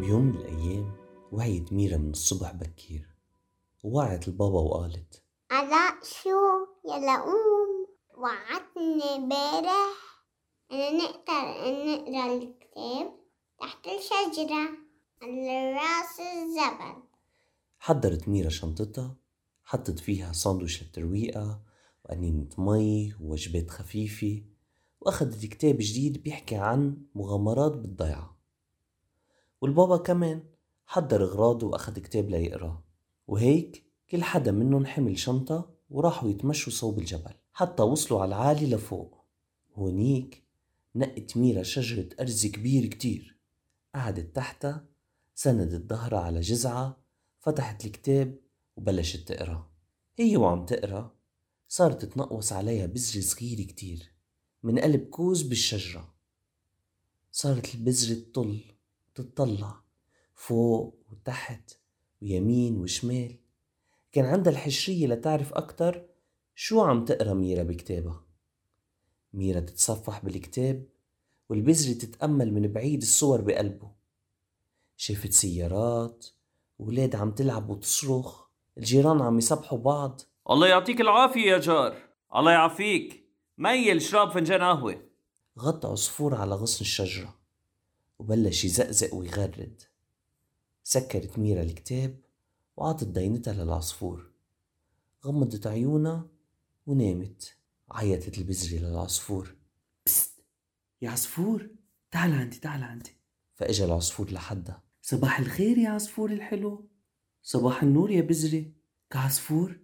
بيوم من الأيام وعيت ميرا من الصبح بكير ووعت البابا وقالت علاء شو يلا قوم وعدتني امبارح أنا نقدر نقرأ الكتاب تحت الشجرة على رأس الجبل حضرت ميرا شنطتها حطت فيها ساندويش للترويقة وقنينة مي ووجبات خفيفة وأخذت كتاب جديد بيحكي عن مغامرات بالضيعة. والبابا كمان حضر أغراضه وأخذ كتاب ليقراه وهيك كل حدا منهم حمل شنطة وراحوا يتمشوا صوب الجبل حتى وصلوا على العالي لفوق. هونيك نقت ميرا شجرة أرز كبير كتير قعدت تحتها سندت ظهرها على جذعة فتحت الكتاب وبلشت تقرأ. هي وعم تقرأ. صارت تنقوص عليها بذرة صغيرة كتير من قلب كوز بالشجرة. صارت البذرة تطل وتطلع فوق وتحت ويمين وشمال. كان عندها الحشرية لتعرف أكتر شو عم تقرأ ميرا بكتابها. ميرا تتصفح بالكتاب والبذرة تتأمل من بعيد الصور بقلبه. شافت سيارات ولاد عم تلعب وتصرخ الجيران عم يسبحوا بعض. الله يعطيك العافية يا جار. الله يعافيك. ميل شرب فنجان قهوة. غطى عصفور على غصن الشجرة وبلش يزقزق ويغرد. سكرت ميرا الكتاب وعطت دينتها للعصفور. غمضت عيونها ونامت عيطت البزرة للعصفور. بست يا عصفور تعال عندي تعال عندي. فإجا العصفور لحدها. صباح الخير يا عصفور الحلو. صباح النور يا بزرة كعصفور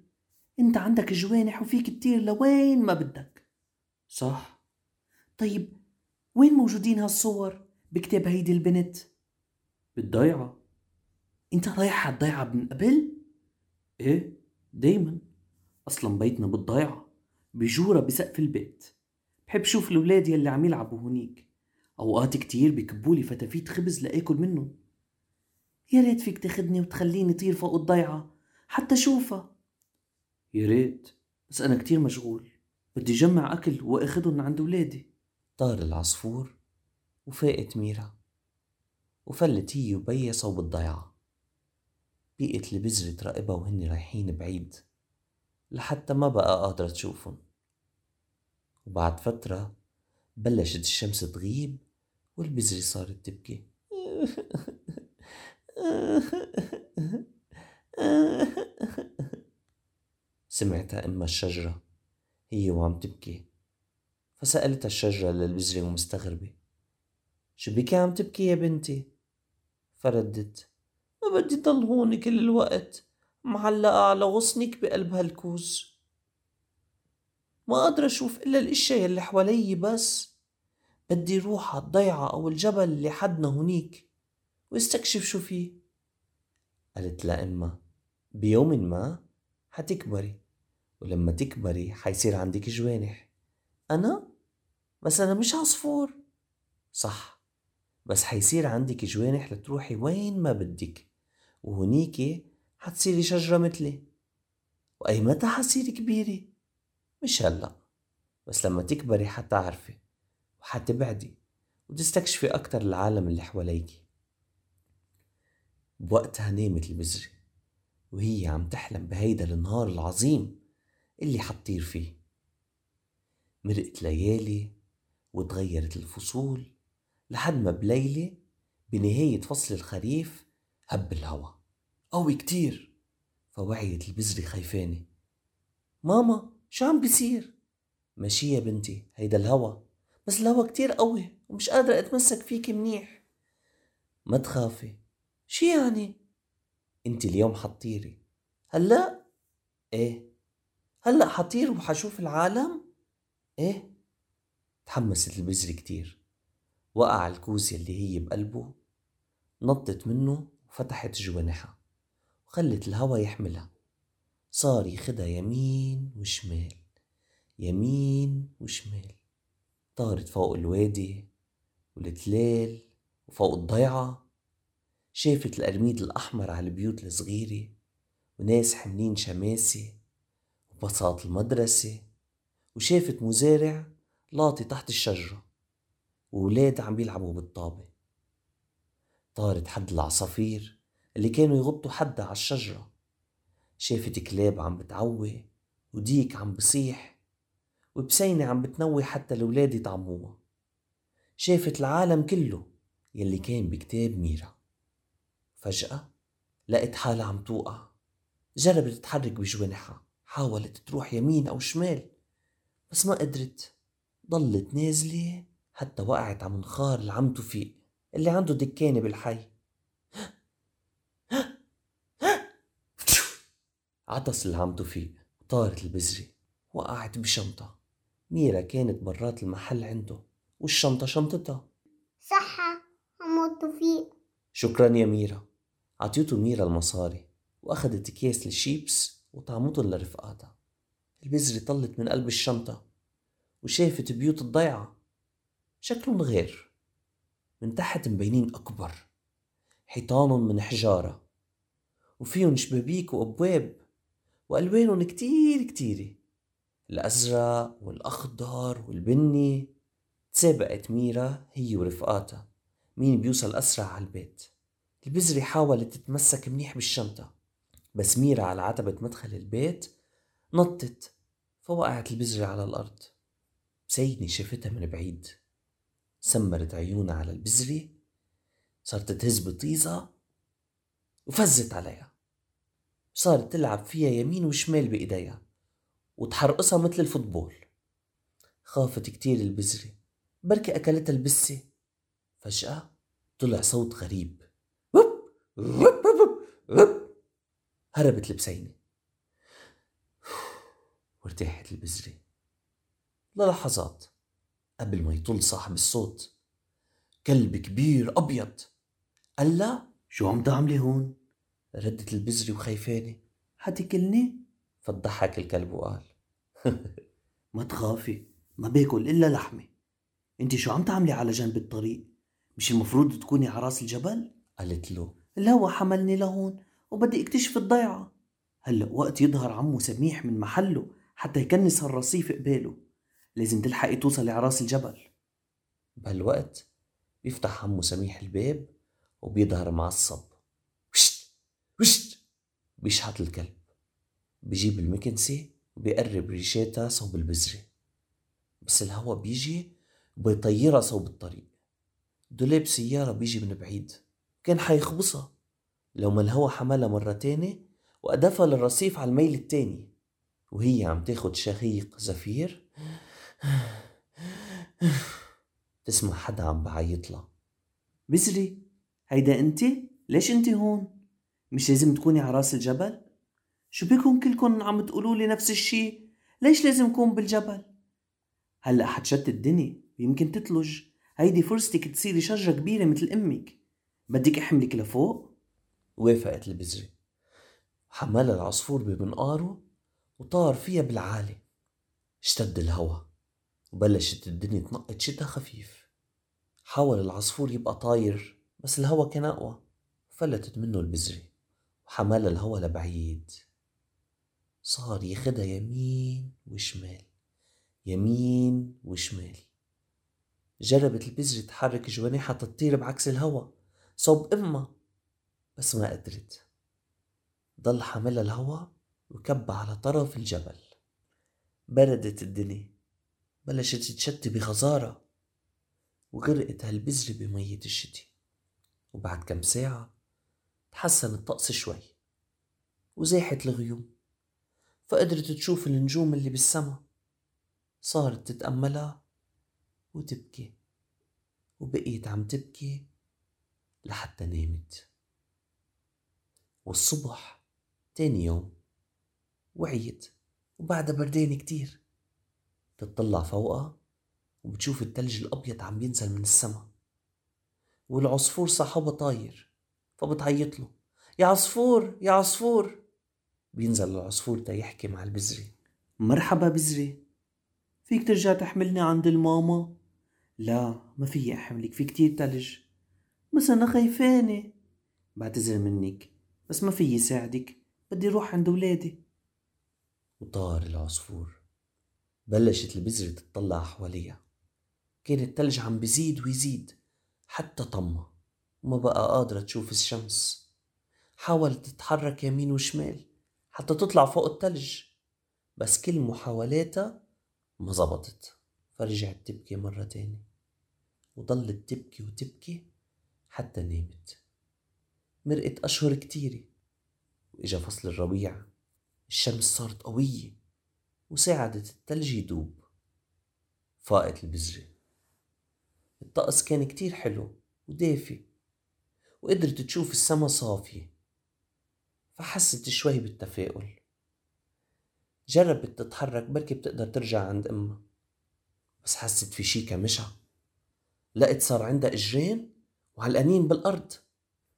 انت عندك جوانح وفيك تطير لوين ما بدك. صح. طيب وين موجودين هالصور بكتاب هيدي البنت؟ بالضيعة. انت رايح على الضيعة من قبل؟ إيه دايما. أصلا بيتنا بالضيعة بجورة بسقف البيت. بحب شوف الولاد يلي عم يلعبوا هونيك. أوقات كتير بكبولي فتافيت خبز لآكل منه يا ريت فيك تاخدني وتخليني طير فوق الضيعة. حتى شوفها يا ريت بس أنا كتير مشغول. بدي جمع أكل وأخدهم عند ولادي. طار العصفور وفاقت ميرا. وفلت هي وبيا صوب الضيعة. بقيت البزرة تراقبها وهن رايحين بعيد. لحتى ما بقى قادرة تشوفهم. وبعد فترة بلشت الشمس تغيب والبزرة صارت تبكي. سمعتها أم الشجرة هي وعم تبكي. فسألتها الشجرة للبزرة ومستغربة شو بكي عم تبكي يا بنتي؟ فردت ما بدي ضل هون كل الوقت معلقة على غصنك بقلب هالكوز. ما قادرة أشوف إلا الأشياء يلي حوالي بس بدي روح على الضيعة أو الجبل اللي حدنا هونيك واستكشف شو فيه. قالت لأمها بيوم ما حتكبري ولما تكبري حيصير عندك جوانح. أنا؟ بس أنا مش عصفور. صح. بس حيصير عندك جوانح لتروحي وين ما بدك وهنيك حتصيري شجرة مثلي. وأي متى حتصيري كبيرة؟ مش هلأ. بس لما تكبري حتعرفي وحتبعدي وتستكشفي أكتر العالم اللي حواليكي. بوقتها نامت البزرة وهي عم تحلم بهيدا النهار العظيم اللي حتطير فيه. مرقت ليالي وتغيرت الفصول لحد ما بليلة بنهاية فصل الخريف هب الهوا. قوي كتير! فوعيت البزرة خيفانة ماما شو عم بيصير؟ ماشي يا بنتي هيدا الهوا. بس الهوا كتير قوي ومش قادرة أتمسك فيكي منيح. ما تخافي شو يعني؟ انت اليوم حطيري. هلأ؟ إيه؟ هلأ حطير وحشوف العالم؟ إيه؟ تحمست البزرة كتير. وقع الكوز يلي هي بقلبه. نطت منه وفتحت جوانحها. وخلت الهوا يحملها. صار يخدها يمين وشمال. يمين وشمال. طارت فوق الوادي والتلال وفوق الضيعة. شافت القرميد الأحمر على البيوت الصغيرة وناس حاملين شماسة وبساط المدرسة وشافت مزارع لاطي تحت الشجرة وولاد عم بيلعبوا بالطابة. طارت حد العصافير اللي كانوا يغطوا حدها على الشجرة. شافت كلاب عم بتعوي وديك عم بصيح وبسينة عم بتنوي حتى الولاد يطعموها. شافت العالم كله يلي كان بكتاب ميرا. فجأة لقت حالها عم توقع. جربت تتحرك بجوانحها حاولت تروح يمين أو شمال بس ما قدرت. ضلت نازلة حتى وقعت على منخار العم توفيق اللي عنده دكانة بالحي. عطس العم توفيق طارت البزرة وقعت بشنطة. ميرا كانت برات المحل عنده والشنطة شنطتها. صحة عمو توفيق شكرا يا ميرا. عطيته ميرا المصاري وأخذت أكياس الشيبس وطعمتهم لرفقاتها البزرة طلت من قلب الشنطة وشافت بيوت الضيعة. شكلهم غير من تحت مبينين أكبر حيطانهم من حجارة. وفيهم شبابيك وأبواب وألوانهم كتير كتيرة. الأزرق والأخضر والبني تسابقت ميرا هي ورفقاتها. مين بيوصل أسرع على البيت؟ البزرة حاولت تتمسك منيح بالشنطة بس ميرا على عتبة مدخل البيت نطت فوقعت البزرة على الأرض. بسيني شافتها من بعيد. سمرت عيونها على البزرة صارت تهز بطيزة وفزت عليها. صارت تلعب فيها يمين وشمال بإيديها وتحرقصها مثل الفوتبول. خافت كتير البزرة بركي أكلتها البسة. فجأة طلع صوت غريب. هربت البسينة وارتاحت البزرة للحظات قبل ما يطل صاحب الصوت. كلب كبير أبيض. قال لا شو عم تعملي هون؟ ردت البزرة وخيفانة حتكلني؟ فضحك الكلب وقال. ما تخافي ما باكل إلا لحمة. انت شو عم تعملي على جنب الطريق؟ مش المفروض تكوني على راس الجبل؟ قالت له. الهوا حملني لهون وبدي اكتشف الضيعة. هلأ وقت يظهر عمو سميح من محله حتى يكنس هالرصيف قباله لازم تلحقي توصلي على رأس الجبل. بهالوقت بيفتح عمو سميح الباب وبيظهر معصب وشت! وشت! بيشحط الكلب. بيجيب المكنسة وبيقرب ريشاتها صوب البزرة بس الهوا بيجي وبيطيرها صوب الطريق. دولاب سيارة بيجي من بعيد. كان حيخبصها لو ما الهوا حملها مرة تانية وأدفها للرصيف على الميل التاني. وهي عم تاخد شهيق زفير. تسمع حدا عم بعيط لها بزري هيدا انت؟ ليش انت هون؟ مش لازم تكوني على راس الجبل؟ شو بكون كلكم عم تقولوا لي نفس الشي؟ ليش لازم كون بالجبل؟ هلأ حتشت الدنيا ويمكن تتلج. هيدي فرصتك تصيري شجرة كبيرة مثل أمك. بدك أحملك لفوق؟ وافقت البزرة حملها العصفور بمنقاره وطار فيها بالعالي. اشتد الهوا وبلشت الدنيا تنقط شتا خفيف. حاول العصفور يبقى طاير بس الهوا كان أقوى. فلتت منه البزرة وحملها الهوا لبعيد. صار ياخدها يمين وشمال يمين وشمال. جربت البزرة تحرك جوانحها تطير بعكس الهوا. صوب أمها بس ما قدرت ضل حاملها الهوا وكب على طرف الجبل. بردت الدنيا. بلشت تشتي بغزارة وغرقت هالبزرة بمية الشتي. وبعد كم ساعة تحسن الطقس شوي. وزاحت الغيوم. فقدرت تشوف النجوم اللي بالسما. صارت تتأملها وتبكي. وبقيت عم تبكي لحتى نامت. والصبح تاني يوم وعيت وبعدها بردانة كتير. تطلع فوقها وبتشوف التلج الأبيض عم ينزل من السما. والعصفور صاحبها طاير فبتعيط له يا عصفور يا عصفور. بينزل العصفور تا يحكي مع البزرة مرحبا بزرة فيك ترجع تحملني عند الماما؟ لا ما فيي أحملك في كتير تلج. بس أنا خايفانة بعتذر منك. بس ما فيي ساعدك بدي روح عند ولادي. وطار العصفور. بلشت البذرة تطلع حواليها. كان التلج عم بيزيد ويزيد. حتى طمى وما بقى قادرة تشوف الشمس. حاولت تتحرك يمين وشمال. حتى تطلع فوق التلج. بس كل محاولاتها ما زبطت. فرجعت تبكي مرة تاني وضلت تبكي وتبكي. حتى نامت. مرقت أشهر كتيرة. وإجا فصل الربيع الشمس صارت قوية وساعدت التلج يدوب. فاقت البذرة. الطقس كان كتير حلو ودافي وقدرت تشوف السما صافية فحست شوي بالتفاؤل. جربت تتحرك بركي بتقدر ترجع عند أمها بس حست في شي كمشها لقت صار عندها إجرين وعلقانين بالأرض.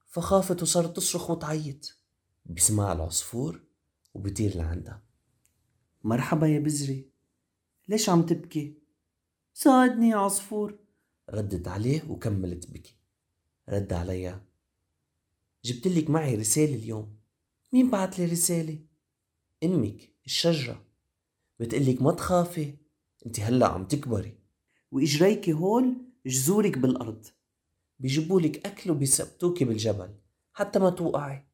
فخافت وصارت تصرخ وتعيط بسمع العصفور وبيطير لعندها. مرحبا يا بزري ليش عم تبكي؟ ساعدني يا عصفور. ردت عليه وكملت بكي. رد عليها. جبت لك معي رسالة اليوم. مين بعت لي رسالة؟ أمك الشجرة. بتقلك ما تخافي أنت هلأ عم تكبري. وإجريكي هول جذورك بالأرض. بيجيبولك أكل وبيثبتوكي بالجبل حتى ما توقعي.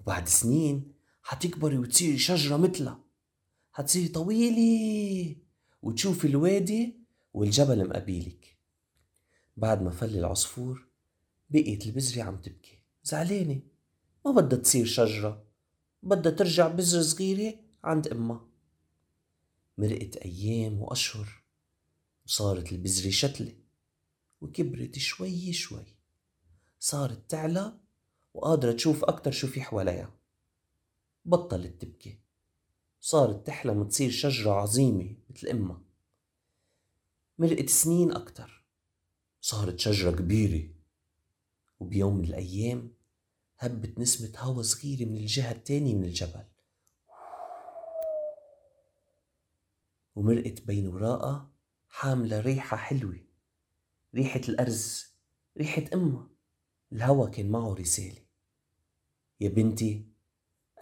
وبعد سنين حتكبري وتصيري شجرة مثلها. حتصيري طويلة. وتشوفي الوادي والجبل مقابيلك بعد ما فل العصفور بقيت البزرة عم تبكي. زعلانة. ما بدها تصير شجرة. بدها ترجع بذرة صغيرة عند أمها. مرقت أيام وأشهر. وصارت البذرة شتلة. وكبرت شوي شوي. صارت تعلى وقادرة تشوف أكتر شو في حواليها. بطلت تبكي. صارت تحلم تصير شجرة عظيمة مثل أمها. مرقت سنين أكتر. صارت شجرة كبيرة. وبيوم من الأيام هبت نسمة هوا صغيرة من الجهة التانية من الجبل. ومرقت بين وراءها حاملة ريحة حلوة. ريحة الأرز ريحة أمها الهوا كان معه رسالة. يا بنتي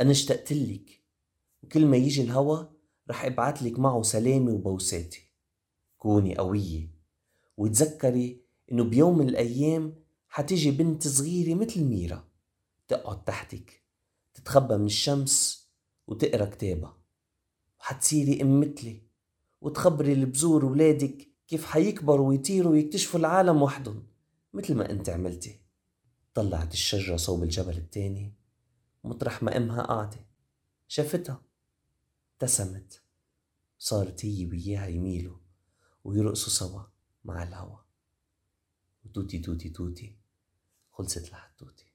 أنا اشتقت لك. وكل ما يجي الهوا رح أبعت لك معه سلامة وبوساتي كوني قوية. وتذكري إنه بيوم من الأيام حتيجي بنت صغيرة مثل ميرا. تقعد تحتك. تتخبى من الشمس وتقرأ كتابها. وحتصيري أم مثلي. وتخبري البزور ولادك كيف حيكبروا ويطيروا ويكتشفوا العالم وحدهم مثل ما أنت عملتي. طلعت الشجرة صوب الجبل التاني مطرح ما أمها قاعدة. شافتها. ابتسمت. صارت هي وياها يميلوا ويرقصوا سوا مع الهوا. وتوتي توتي توتي خلصت الحدوتي